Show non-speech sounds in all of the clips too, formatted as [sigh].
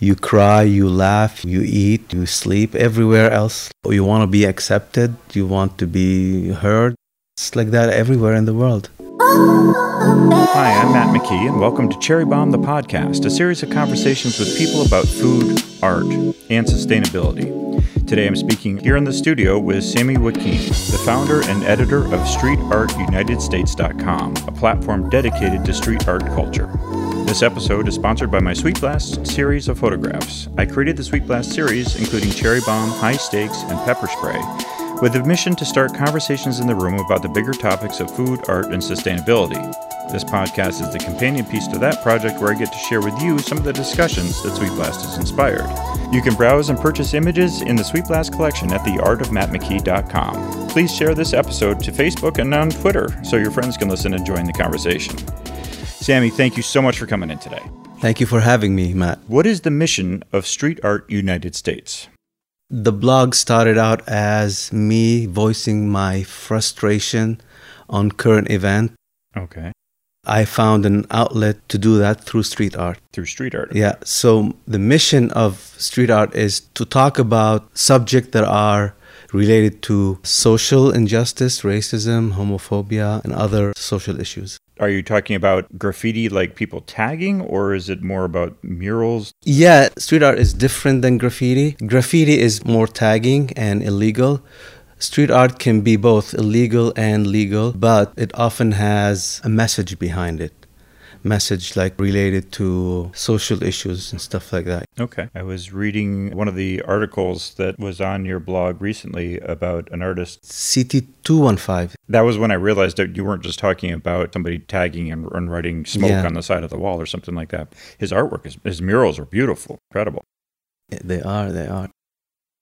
You cry, you laugh, you eat, you sleep everywhere else. You want to be accepted, you want to be heard. It's like that everywhere in the world. Hi, I'm Matt McKee, and welcome to Cherry Bomb the Podcast, a series of conversations with people about food, art, and sustainability. Today I'm speaking here in the studio with Sami Wakim, the founder and editor of StreetArtUnitedStates.com, a platform dedicated to street art culture. This episode is sponsored by my Sweet Blast series of photographs. I created the Sweet Blast series, including cherry bomb, high stakes, and pepper spray, with a mission to start conversations in the room about the bigger topics of food, art, and sustainability. This podcast is the companion piece to that project where I get to share with you some of the discussions that Sweet Blast has inspired. You can browse and purchase images in the Sweet Blast collection at theartofmattmckee.com. Please share this episode to Facebook and on Twitter so your friends can listen and join the conversation. Sami, thank you so much for coming in today. Thank you for having me, Matt. What is the mission of Street Art United States? The blog started out as me voicing my frustration on current event. Okay. I found an outlet to do that through street art. Through street art. Yeah. So the mission of street art is to talk about subjects that are related to social injustice, racism, homophobia, and other social issues. Are you talking about graffiti like people tagging, or is it more about murals? Yeah, street art is different than graffiti. Graffiti is more tagging and illegal. Street art can be both illegal and legal, but it often has a message behind it. Message like related to social issues and stuff like that. Okay. I was reading one of the articles that was on your blog recently about an artist. CT215. That was when I realized that you weren't just talking about somebody tagging and, and writing smoke Yeah. on the side of the wall or something like that. His artwork, his, his murals are beautiful, incredible. They are, they are.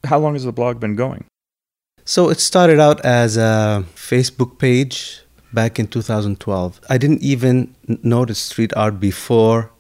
How long has the blog been going? So it started out as a Facebook page back in 2012. I didn't even notice street art before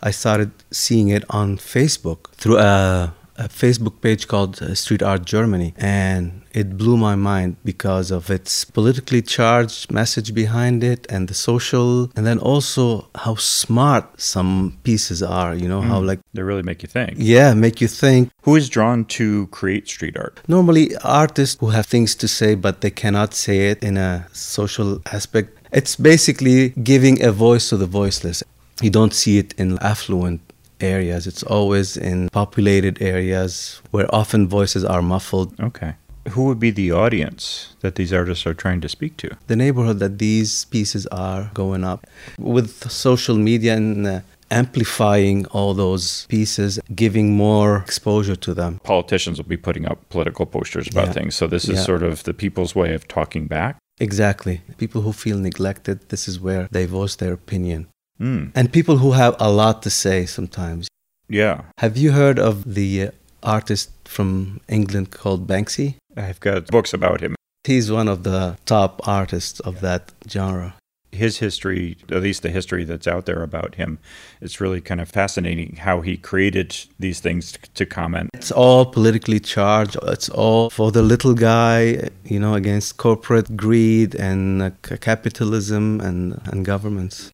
I started seeing it on Facebook through a, a Facebook page called uh, Street Art Germany. And it blew my mind because of its politically charged message behind it and the social, and then also how smart some pieces are, you know, how like, They really make you think. yeah, make you think Who is drawn to create street art? Normally, artists who have things to say but they cannot say it in a social aspect, it's basically giving a voice to the voiceless. You don't see it in affluent areas, it's always in populated areas where often voices are muffled. Okay. Who would be the audience that these artists are trying to speak to? The neighborhood that these pieces are going up with social media and uh, amplifying all those pieces, giving more exposure to them. Politicians will be putting up political posters about Yeah. things. So this is Yeah. sort of the people's way of talking back. Exactly. People who feel neglected, this is where they voice their opinion. Mm. and people who have a lot to say sometimes. Yeah. Have you heard of the artist from England called Banksy? I've got books about him. He's one of the top artists of that genre. His history, at least the history that's out there about him, it's really kind of fascinating how he created these things to, to comment. It's all politically charged. It's all for the little guy, you know, against corporate greed and uh, capitalism and, and governments.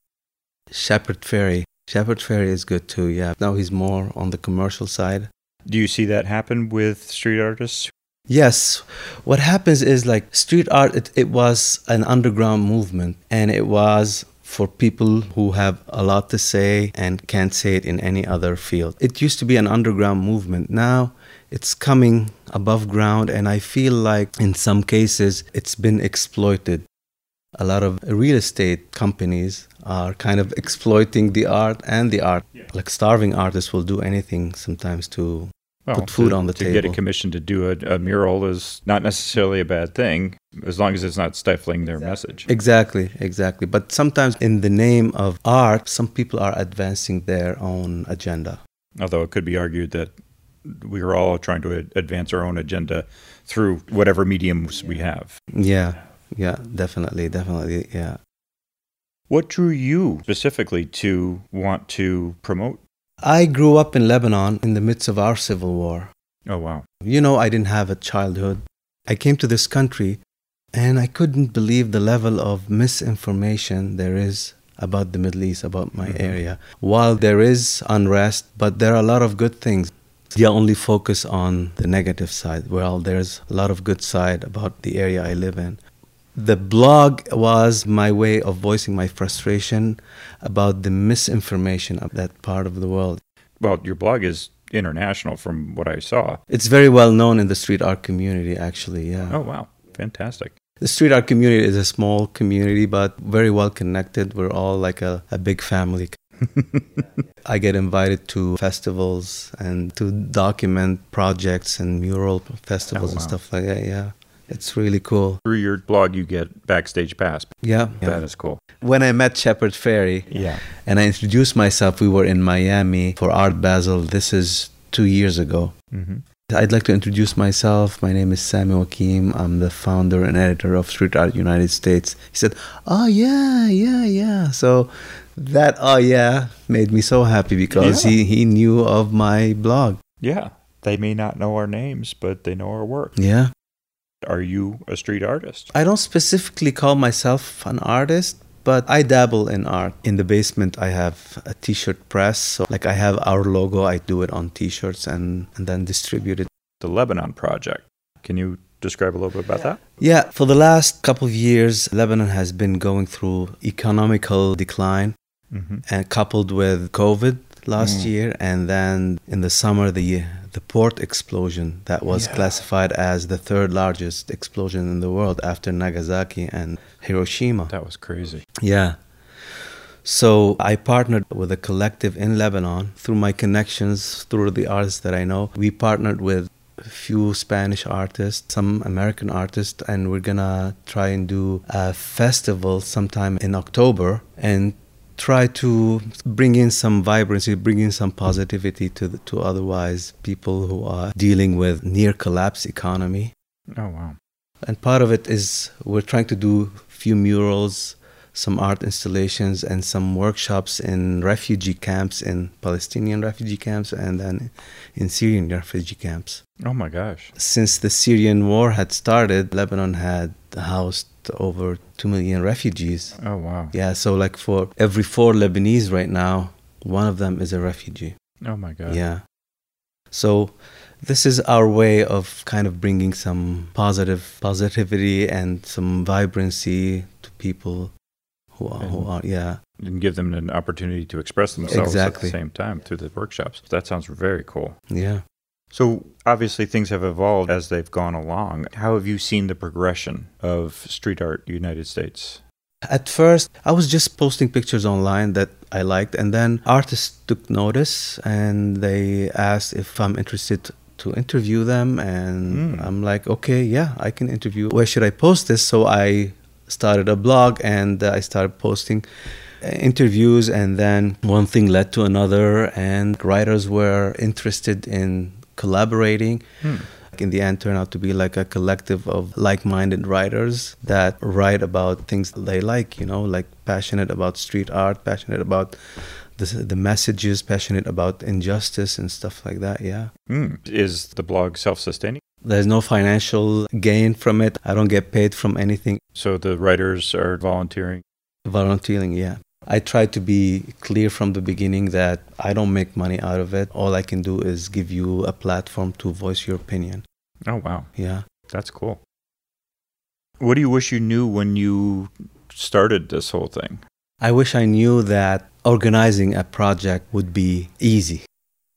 Shepard Fairey. Shepard Fairey is good too, yeah. Now he's more on the commercial side. Do you see that happen with street artists? Yes. What happens is like street art, it, it was an underground movement and it was for people who have a lot to say and can't say it in any other field. It used to be an underground movement. Now it's coming above ground and I feel like in some cases it's been exploited. A lot of real estate companies are kind of exploiting the art and the art. Like starving artists will do anything sometimes to Put food to, on the to get a commission to do a, a mural is not necessarily a bad thing, as long as it's not stifling their message. Exactly, exactly. But sometimes, in the name of art, some people are advancing their own agenda. Although it could be argued that we are all trying to advance our own agenda through whatever mediums we have. Yeah, yeah, definitely, definitely, yeah. What drew you specifically to want to promote? I grew up in Lebanon in the midst of our civil war. Oh, wow. You know, I didn't have a childhood. I came to this country and I couldn't believe the level of misinformation there is about the Middle East, about my Mhm. area. While there is unrest, but there are a lot of good things. They only focus on the negative side. Well, there's a lot of good side about the area I live in. The blog was my way of voicing my frustration about the misinformation of that part of the world. Well, your blog is international from what I saw. It's very well known in the street art community, actually. Yeah. Oh, wow. Fantastic. The street art community is a small community, but very well connected. We're all like a, a big family. [laughs] I get invited to festivals and to document projects and mural festivals Oh, and stuff like that. Yeah. It's really cool. Through your blog, you get backstage pass. Yeah. That yeah. is cool. When I met Shepard Fairey Yeah. and I introduced myself, we were in Miami for Art Basel. This is two years ago. Mm-hmm. I'd like to introduce myself. My name is Sami Wakim. I'm the founder and editor of Street Art United States. He said, Oh, yeah, yeah, yeah. So that, oh, yeah, made me so happy because Yeah. he, he knew of my blog. Yeah. They may not know our names, but they know our work. Yeah. Are you a street artist? I don't specifically call myself an artist, but I dabble in art. In the basement, I have a t shirt press. So, like, I have our logo, I do it on t shirts and, and then distribute it. The Lebanon Project. Can you describe a little bit about that? Yeah, for the last couple of years, Lebanon has been going through economical decline. Mm-hmm. and coupled with COVID last Mm. year, and then in the summer the the port explosion that was Yeah. classified as the third largest explosion in the world after Nagasaki and Hiroshima. That was crazy. Yeah. So I partnered with a collective in Lebanon through my connections, through the artists that I know. We partnered with a few Spanish artists, some American artists, and we're gonna try and do a festival sometime in October and try to bring in some vibrancy, bring in some positivity to the, to otherwise people who are dealing with near collapse economy. Oh, wow. And part of it is we're trying to do few murals, some art installations, and some workshops in refugee camps, in Palestinian refugee camps, and then in Syrian refugee camps. Oh, my gosh. Since the Syrian war had started, Lebanon had housed over 2 million refugees. Oh, wow. Yeah, so like for every four Lebanese right now, one of them is a refugee. Oh, my God. Yeah. So this is our way of kind of bringing some positive positivity and some vibrancy to people who are, who are yeah. And give them an opportunity to express themselves Exactly. at the same time through the workshops. That sounds very cool. Yeah. So, obviously, things have evolved as they've gone along. How have you seen the progression of street art United States? At first, I was just posting pictures online that I liked, and then artists took notice and they asked if I'm interested to interview them. And Mm. I'm like, okay, yeah, I can interview. Where should I post this? So I started a blog and uh, I started posting uh, interviews, and then one thing led to another, and writers were interested in collaborating Hmm. in the end turned out to be like a collective of like-minded writers that write about things they like you know like passionate about street art passionate about the, the messages passionate about injustice and stuff like that yeah Hmm. Is the blog self sustaining? There's no financial gain from it i don't get paid from anything So, the writers are volunteering. volunteering yeah i try to be clear from the beginning that i don't make money out of it all i can do is give you a platform to voice your opinion Oh, wow. yeah That's cool. What do you wish you knew when you started this whole thing? I wish I knew that organizing a project would be easy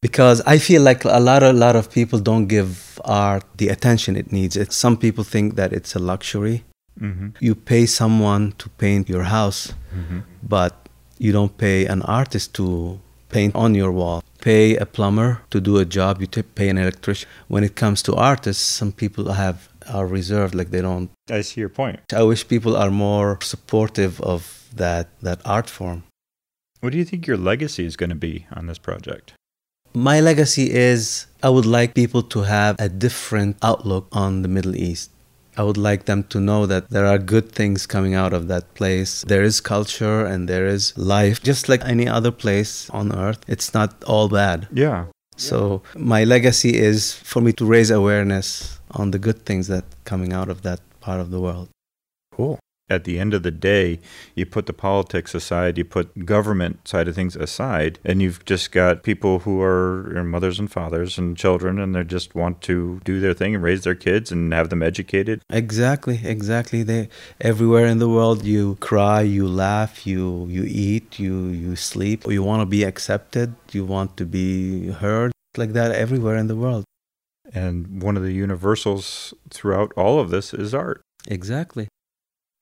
because I feel like a lot of lot of people don't give art the attention it needs. It's, some people think that it's a luxury. Mm-hmm. You pay someone to paint your house, Mm-hmm. but you don't pay an artist to paint on your wall. Pay a plumber to do a job. You t- pay an electrician. When it comes to artists, some people have are reserved, like they don't. I see your point. I wish people are more supportive of that that art form. What do you think your legacy is going to be on this project? My legacy is I would like people to have a different outlook on the Middle East. I would like them to know that there are good things coming out of that place. There is culture and there is life, just like any other place on earth. It's not all bad. Yeah. So, my legacy is for me to raise awareness on the good things that coming out of that part of the world. Cool. At the end of the day, you put the politics aside, you put government side of things aside, and you've just got people who are mothers and fathers and children, and they just want to do their thing and raise their kids and have them educated. Exactly, exactly. They everywhere in the world, you cry, you laugh, you you eat, you you sleep. You want to be accepted. You want to be heard. Like that everywhere in the world. And one of the universals throughout all of this is art. Exactly.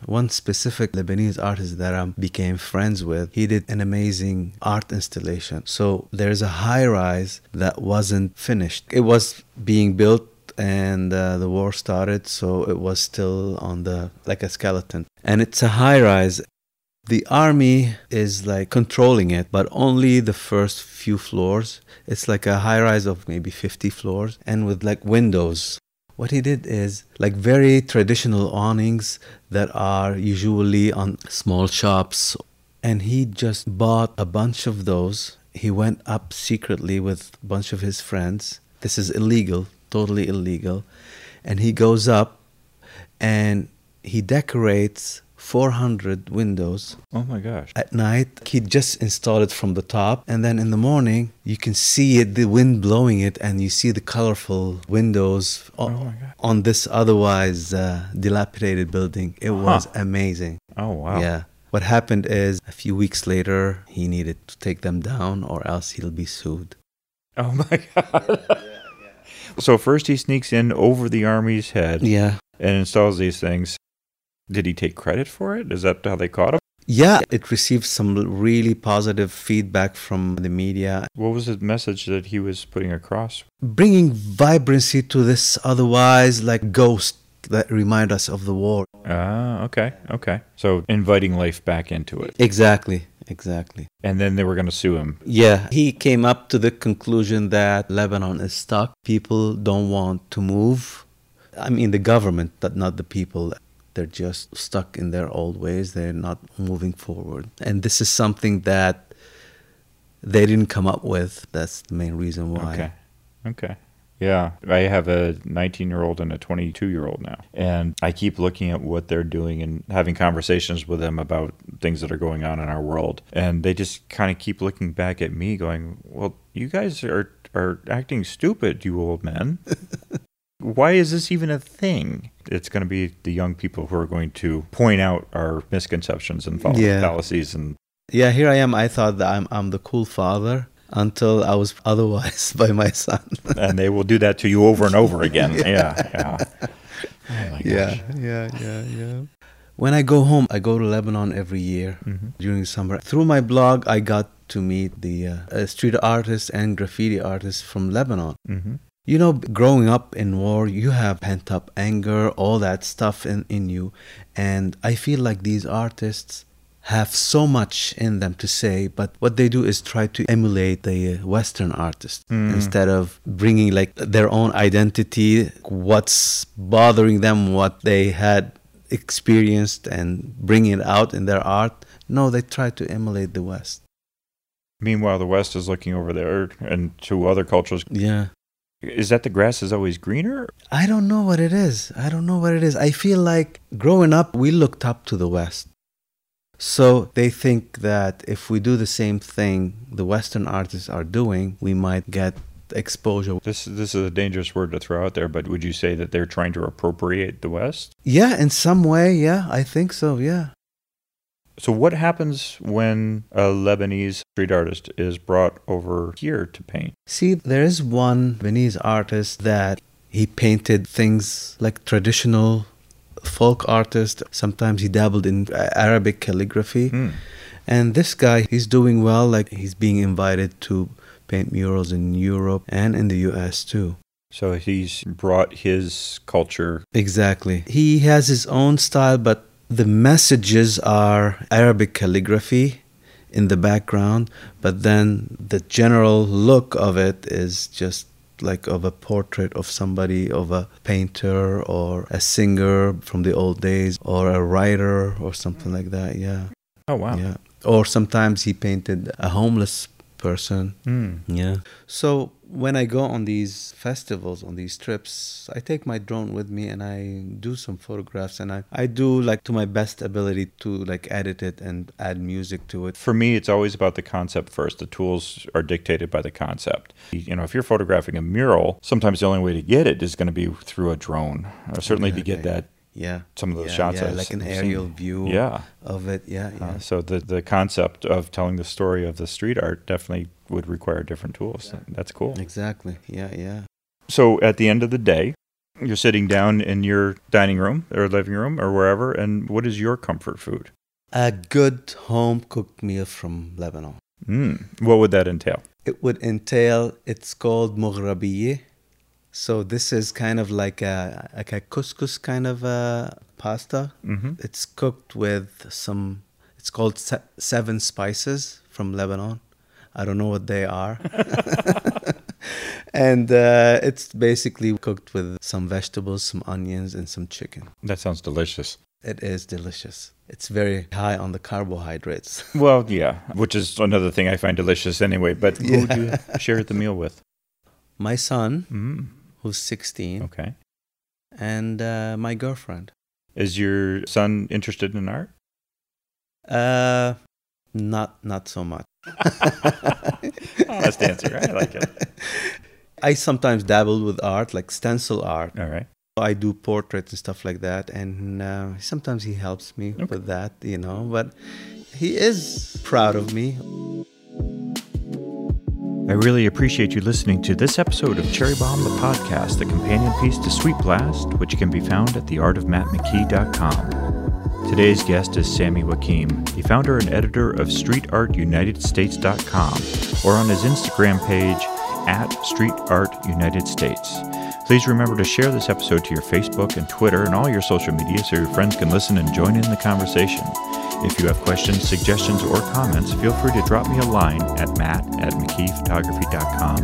One specific Lebanese artist that I became friends with, he did an amazing art installation. So there's a high rise that wasn't finished. It was being built and uh, the war started, so it was still on the like a skeleton. And it's a high rise. The army is like controlling it, but only the first few floors. It's like a high rise of maybe 50 floors and with like windows what he did is like very traditional awnings that are usually on small shops. And he just bought a bunch of those. He went up secretly with a bunch of his friends. This is illegal, totally illegal. And he goes up and he decorates 400 windows. Oh my gosh. At night, he just installed it from the top. And then in the morning, you can see it, the wind blowing it, and you see the colorful windows Oh on this otherwise uh, dilapidated building. It was amazing. Oh wow. Yeah. What happened is a few weeks later, he needed to take them down or else he'll be sued. Oh my [laughs] god. So first he sneaks in over the army's head Yeah. and installs these things. Did he take credit for it? Is that how they caught him? Yeah, it received some really positive feedback from the media, What was the message that he was putting across? bringing vibrancy to this otherwise like ghost that remind us of the war. Ah, okay, okay. So inviting life back into it. Exactly, exactly. And then they were going to sue him. Yeah, he came up to the conclusion that Lebanon is stuck. People don't want to move. I mean, the government, but not the people. They're just stuck in their old ways. They're not moving forward. And this is something that they didn't come up with. That's the main reason why. Okay. Okay. Yeah. I have a 19 year old and a 22 year old now. And I keep looking at what they're doing and having conversations with them about things that are going on in our world. And they just kind of keep looking back at me going, well, you guys are, are acting stupid, you old men. [laughs] Why is this even a thing? It's going to be the young people who are going to point out our misconceptions and Yeah. fallacies and Yeah, here I am. I thought that I'm, I'm the cool father until I was otherwise [laughs] by my son. and they will do that to you over and over again. [laughs] yeah, yeah. Oh my yeah, yeah, yeah, yeah. When I go home, I go to Lebanon every year Mhm. during summer. Through my blog, I got to meet the uh, street artists and graffiti artists from Lebanon. hmm You know, growing up in war, you have pent up anger, all that stuff in, in you. And I feel like these artists have so much in them to say, but what they do is try to emulate the Western artists Mm. instead of bringing like their own identity, what's bothering them, what they had experienced, and bring it out in their art. No, they try to emulate the West. Meanwhile, the West is looking over there and to other cultures. Yeah. Is that the grass is always greener? I don't know what it is. I don't know what it is. I feel like growing up, we looked up to the West. So they think that if we do the same thing the Western artists are doing, we might get exposure. This this is a dangerous word to throw out there, but would you say that they're trying to appropriate the West? Yeah, in some way, yeah, I think so, yeah. So what happens when a Lebanese street artist is brought over here to paint? See, there is one Lebanese artist that he painted things like traditional folk artist. Sometimes he dabbled in Arabic calligraphy. Hmm. And this guy, he's doing well. Like he's being invited to paint murals in Europe and in the US too. So he's brought his culture. Exactly. He has his own style, but the messages are Arabic calligraphy in the background, but then the general look of it is just like of a portrait of somebody, of a painter or a singer from the old days or a writer or something like that. Yeah. Oh wow. Yeah. Or sometimes he painted a homeless person. Hmm. Yeah. So when I go on these festivals, on these trips, I take my drone with me and I do some photographs and I, I do like to my best ability to like edit it and add music to it. For me, it's always about the concept first. The tools are dictated by the concept. You know, if you're photographing a mural, sometimes the only way to get it is going to be through a drone, or certainly to get that yeah some of those yeah, shots yeah, I've like an seen. aerial view yeah of it yeah yeah uh, so the the concept of telling the story of the street art definitely would require different tools. Yeah. that's cool. Exactly. Yeah yeah. So at the end of the day you're sitting down in your dining room or living room or wherever and what is your comfort food? A good home cooked meal from lebanon. Mm. what would that entail? It would entail it's called mughrabiye. So this is kind of like a like a couscous kind of a pasta. Mm-hmm. it's cooked with some it's called se- seven spices from lebanon i don't know what they are. [laughs] And uh, it's basically cooked with some vegetables some onions and some chicken. That sounds delicious. It is delicious. It's very high on the carbohydrates. [laughs] Well yeah which is another thing i find delicious anyway but who would you [laughs] share the meal with? My son mm. who's 16 okay. And uh, my girlfriend. Is your son interested in art? Uh not not so much [laughs] Honest answer. I like it. I sometimes dabble with art, like stencil art. All right. I do portraits and stuff like that, and uh, sometimes he helps me Okay. with that, you know. But he is proud of me. I really appreciate you listening to this episode of Cherry Bomb the Podcast, the companion piece to Sweet Blast, which can be found at theartofmattmckee.com. Today's guest is Sami Wakim, the founder and editor of StreetArtUnitedStates.com, or on his Instagram page at Street Art United States. Please remember to share this episode to your Facebook and Twitter and all your social media so your friends can listen and join in the conversation. If you have questions, suggestions, or comments, feel free to drop me a line at matt at mckeephotography.com,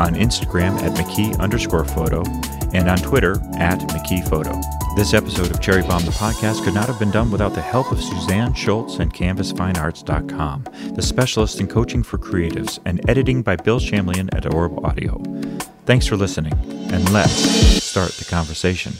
on Instagram at mckee underscore photo, and on Twitter at mckee photo. This episode of Cherry Bomb the Podcast could not have been done without the help of Suzanne Schultz and CanvasFineArts.com, the specialist in coaching for creatives, and editing by Bill Shamlian at Orb Audio. Thanks for listening, and let's start the conversation.